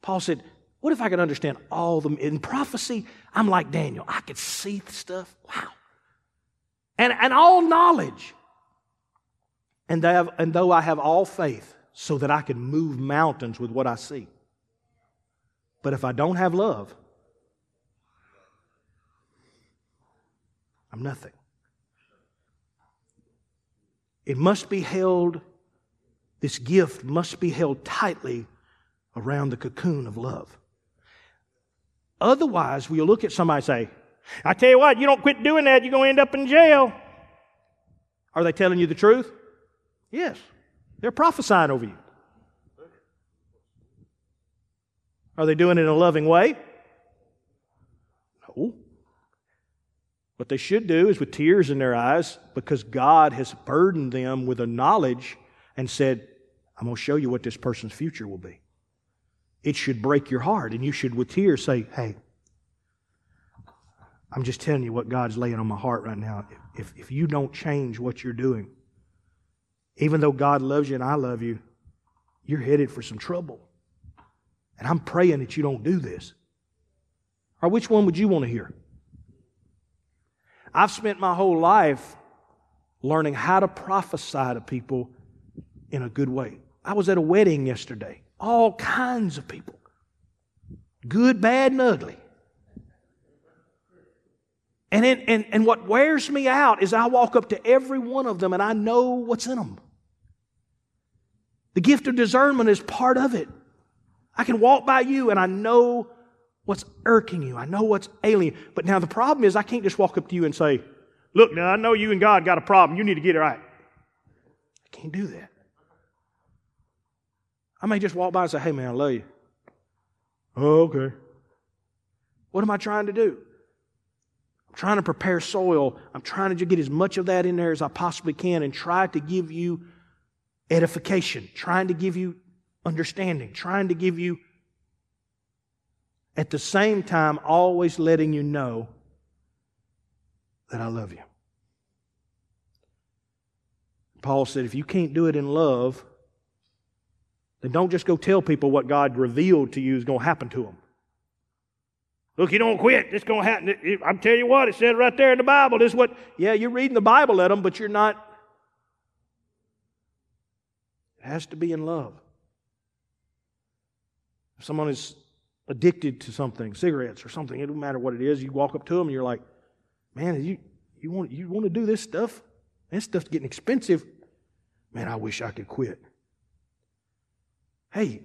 Paul said, What if I could understand all the in prophecy? I'm like Daniel. I could see the stuff. Wow. And, and all knowledge. And, have, and though I have all faith so that I can move mountains with what I see. But if I don't have love, I'm nothing. It must be held, this gift must be held tightly around the cocoon of love. Otherwise, we'll look at somebody and say, I tell you what, you don't quit doing that, you're going to end up in jail. Are they telling you the truth? Yes. They're prophesying over you. Are they doing it in a loving way? No. What they should do is with tears in their eyes because God has burdened them with a knowledge and said, I'm going to show you what this person's future will be. It should break your heart, and you should, with tears, say, Hey, I'm just telling you what God's laying on my heart right now. If, if you don't change what you're doing, even though God loves you and I love you, you're headed for some trouble. And I'm praying that you don't do this. Or which one would you want to hear? I've spent my whole life learning how to prophesy to people in a good way. I was at a wedding yesterday, all kinds of people good, bad, and ugly. And, it, and, and what wears me out is I walk up to every one of them and I know what's in them. The gift of discernment is part of it. I can walk by you and I know what's irking you. I know what's alien. But now the problem is I can't just walk up to you and say, Look, now I know you and God got a problem. You need to get it right. I can't do that. I may just walk by and say, Hey, man, I love you. Oh, okay. What am I trying to do? I'm trying to prepare soil. I'm trying to get as much of that in there as I possibly can and try to give you edification, trying to give you understanding, trying to give you, at the same time, always letting you know that I love you. Paul said, if you can't do it in love, then don't just go tell people what God revealed to you is going to happen to them. Look, you don't quit. It's going to happen. I'm telling you what, it says right there in the Bible. This is what, yeah, you're reading the Bible at them, but you're not. It has to be in love. If someone is addicted to something, cigarettes or something, it doesn't matter what it is, you walk up to them and you're like, man, you, you, want, you want to do this stuff? This stuff's getting expensive. Man, I wish I could quit. Hey,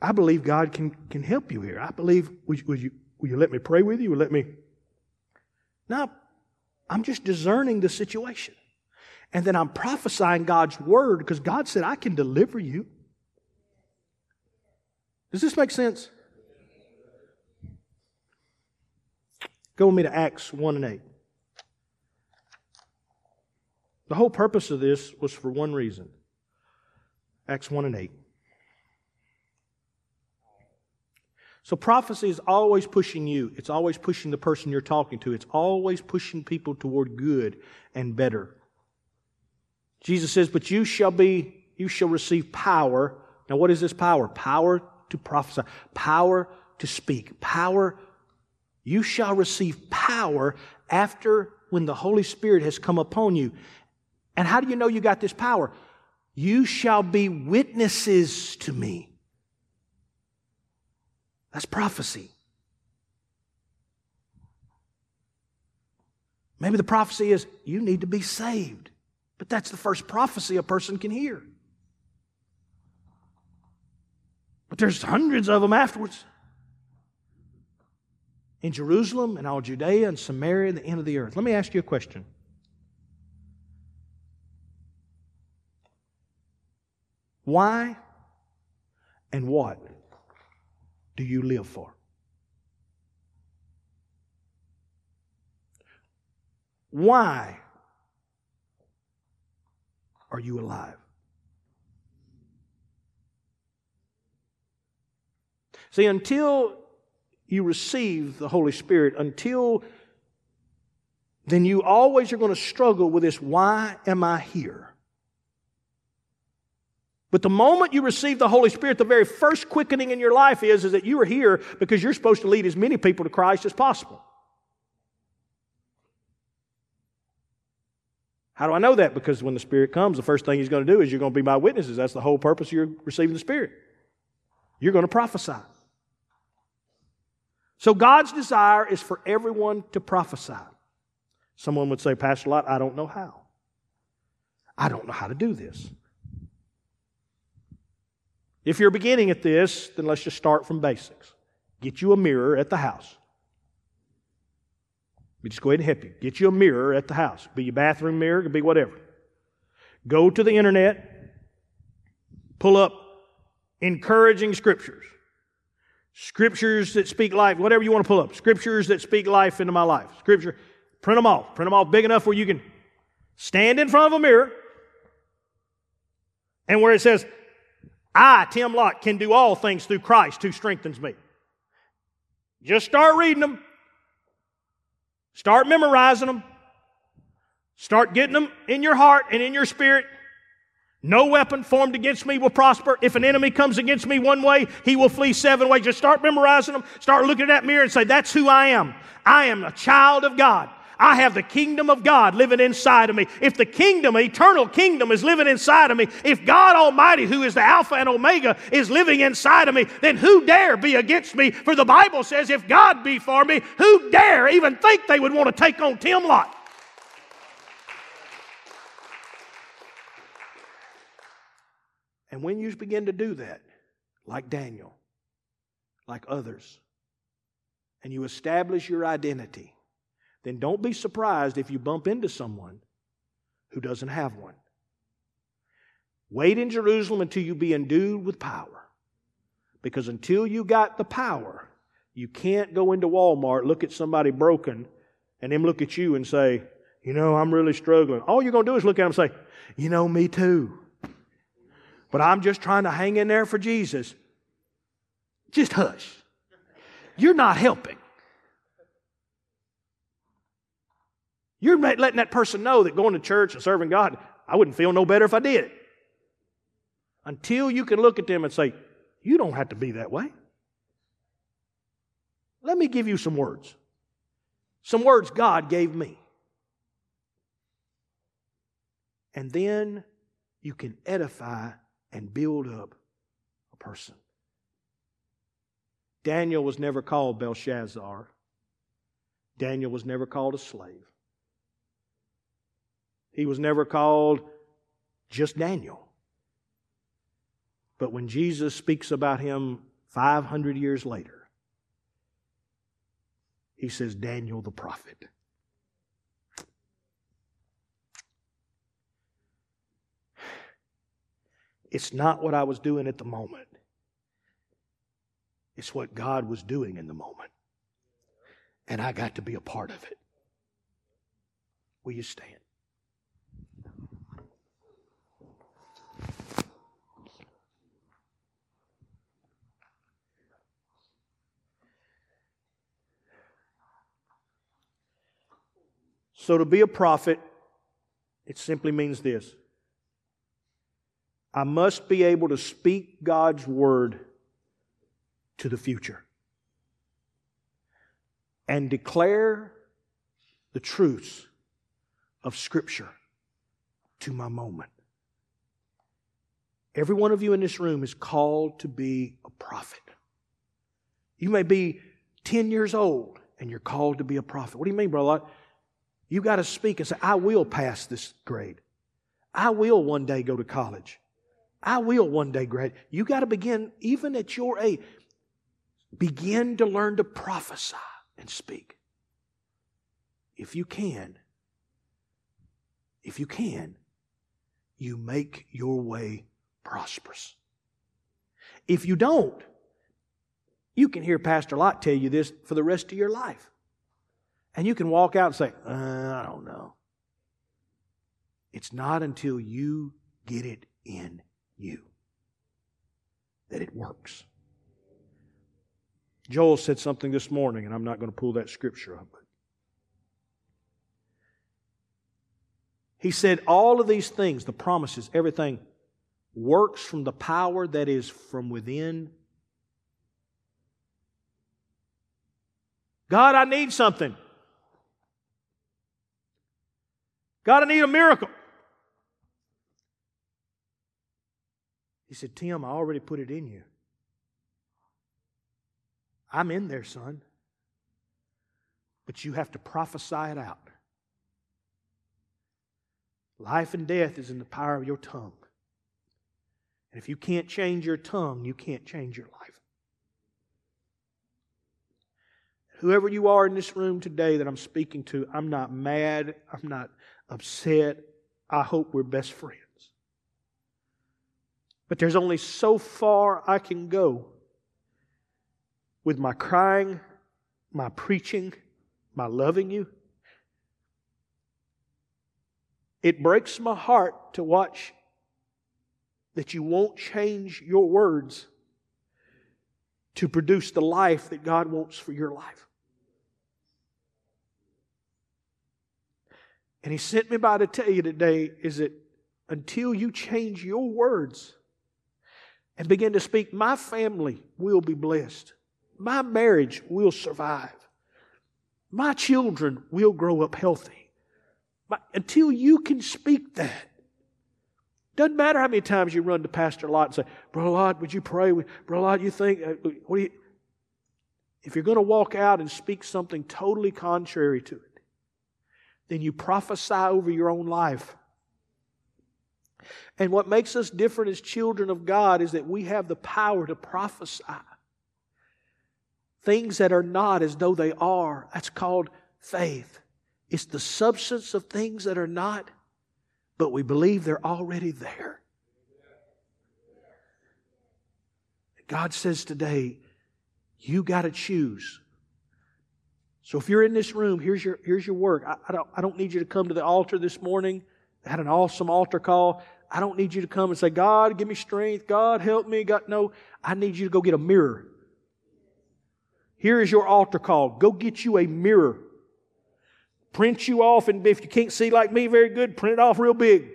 I believe God can, can help you here. I believe, would, would you, Will you let me pray with you? Will let me? No, I'm just discerning the situation. And then I'm prophesying God's word because God said, I can deliver you. Does this make sense? Go with me to Acts 1 and 8. The whole purpose of this was for one reason Acts 1 and 8. So prophecy is always pushing you. It's always pushing the person you're talking to. It's always pushing people toward good and better. Jesus says, But you shall be, you shall receive power. Now, what is this power? Power to prophesy, power to speak, power. You shall receive power after when the Holy Spirit has come upon you. And how do you know you got this power? You shall be witnesses to me. That's prophecy. Maybe the prophecy is you need to be saved. But that's the first prophecy a person can hear. But there's hundreds of them afterwards. In Jerusalem and all Judea and Samaria and the end of the earth. Let me ask you a question. Why and what do you live for? Why are you alive? See, until you receive the Holy Spirit, until then you always are going to struggle with this why am I here? But the moment you receive the Holy Spirit, the very first quickening in your life is, is that you are here because you're supposed to lead as many people to Christ as possible. How do I know that? Because when the Spirit comes, the first thing He's going to do is you're going to be my witnesses. That's the whole purpose of your receiving the Spirit. You're going to prophesy. So God's desire is for everyone to prophesy. Someone would say, Pastor Lott, I don't know how. I don't know how to do this. If you're beginning at this, then let's just start from basics. Get you a mirror at the house. Let me just go ahead and help you. Get you a mirror at the house. Be your bathroom mirror, it could be whatever. Go to the internet, pull up encouraging scriptures. Scriptures that speak life, whatever you want to pull up. Scriptures that speak life into my life. Scripture, print them off. Print them off big enough where you can stand in front of a mirror and where it says, I, Tim Lott, can do all things through Christ who strengthens me. Just start reading them. Start memorizing them. Start getting them in your heart and in your spirit. No weapon formed against me will prosper. If an enemy comes against me one way, he will flee seven ways. Just start memorizing them. Start looking at that mirror and say, That's who I am. I am a child of God. I have the kingdom of God living inside of me. If the kingdom, eternal kingdom, is living inside of me, if God Almighty, who is the Alpha and Omega, is living inside of me, then who dare be against me? For the Bible says, if God be for me, who dare even think they would want to take on Tim Lott? And when you begin to do that, like Daniel, like others, and you establish your identity, then don't be surprised if you bump into someone who doesn't have one. Wait in Jerusalem until you be endued with power. Because until you got the power, you can't go into Walmart, look at somebody broken, and them look at you and say, You know, I'm really struggling. All you're going to do is look at them and say, You know, me too. But I'm just trying to hang in there for Jesus. Just hush. You're not helping. You're letting that person know that going to church and serving God, I wouldn't feel no better if I did. Until you can look at them and say, You don't have to be that way. Let me give you some words. Some words God gave me. And then you can edify and build up a person. Daniel was never called Belshazzar. Daniel was never called a slave. He was never called just Daniel. But when Jesus speaks about him 500 years later, he says, Daniel the prophet. It's not what I was doing at the moment. It's what God was doing in the moment. And I got to be a part of it. Will you stand? So, to be a prophet, it simply means this I must be able to speak God's word to the future and declare the truths of Scripture to my moment. Every one of you in this room is called to be a prophet. You may be 10 years old and you're called to be a prophet. What do you mean, brother? You got to speak and say, I will pass this grade. I will one day go to college. I will one day grad. You got to begin, even at your age, begin to learn to prophesy and speak. If you can, if you can, you make your way prosperous. If you don't, you can hear Pastor Lott tell you this for the rest of your life. And you can walk out and say, uh, I don't know. It's not until you get it in you that it works. Joel said something this morning, and I'm not going to pull that scripture up. He said, All of these things, the promises, everything, works from the power that is from within. God, I need something. God, I need a miracle. He said, Tim, I already put it in you. I'm in there, son. But you have to prophesy it out. Life and death is in the power of your tongue. And if you can't change your tongue, you can't change your life. Whoever you are in this room today that I'm speaking to, I'm not mad. I'm not upset. I hope we're best friends. But there's only so far I can go with my crying, my preaching, my loving you. It breaks my heart to watch that you won't change your words to produce the life that God wants for your life. And He sent me by to tell you today is that until you change your words, and begin to speak, my family will be blessed. My marriage will survive. My children will grow up healthy. But until you can speak that, doesn't matter how many times you run to Pastor Lott and say, Brother Lott, would you pray? Brother Lott, you think, uh, what do you, if you're going to walk out and speak something totally contrary to it, then you prophesy over your own life. And what makes us different as children of God is that we have the power to prophesy things that are not as though they are. That's called faith. It's the substance of things that are not, but we believe they're already there. God says today, you got to choose. So if you're in this room, here's your, here's your work. I, I, don't, I don't need you to come to the altar this morning. I had an awesome altar call. I don't need you to come and say, God, give me strength. God, help me. God, no. I need you to go get a mirror. Here is your altar call. Go get you a mirror. print you off, and if you can't see like me very good, print it off real big.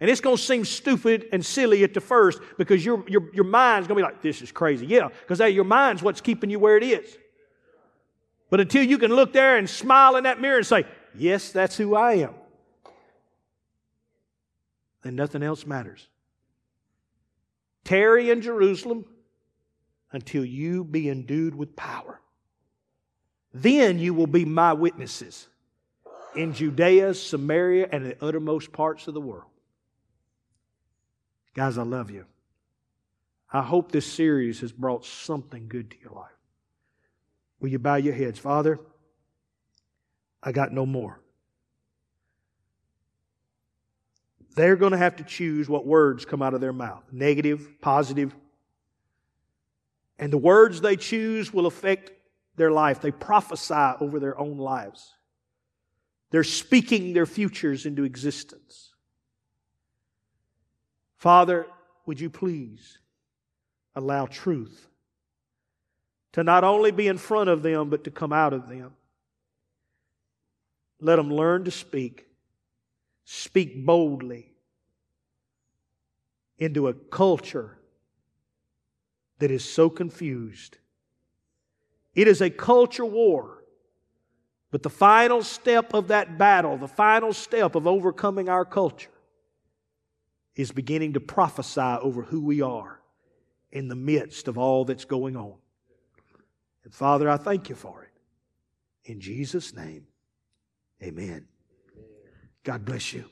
And it's going to seem stupid and silly at the first because your, your, your mind's going to be like, this is crazy. Yeah, because hey, your mind's what's keeping you where it is. But until you can look there and smile in that mirror and say, yes, that's who I am, then nothing else matters. Tarry in Jerusalem until you be endued with power. Then you will be my witnesses in Judea, Samaria, and the uttermost parts of the world. Guys, I love you. I hope this series has brought something good to your life. Will you bow your heads? Father, I got no more. They're going to have to choose what words come out of their mouth negative, positive. And the words they choose will affect their life. They prophesy over their own lives. They're speaking their futures into existence. Father, would you please allow truth to not only be in front of them, but to come out of them? Let them learn to speak, speak boldly into a culture that is so confused. It is a culture war. But the final step of that battle, the final step of overcoming our culture, is beginning to prophesy over who we are in the midst of all that's going on. And Father, I thank you for it. In Jesus' name, amen. God bless you.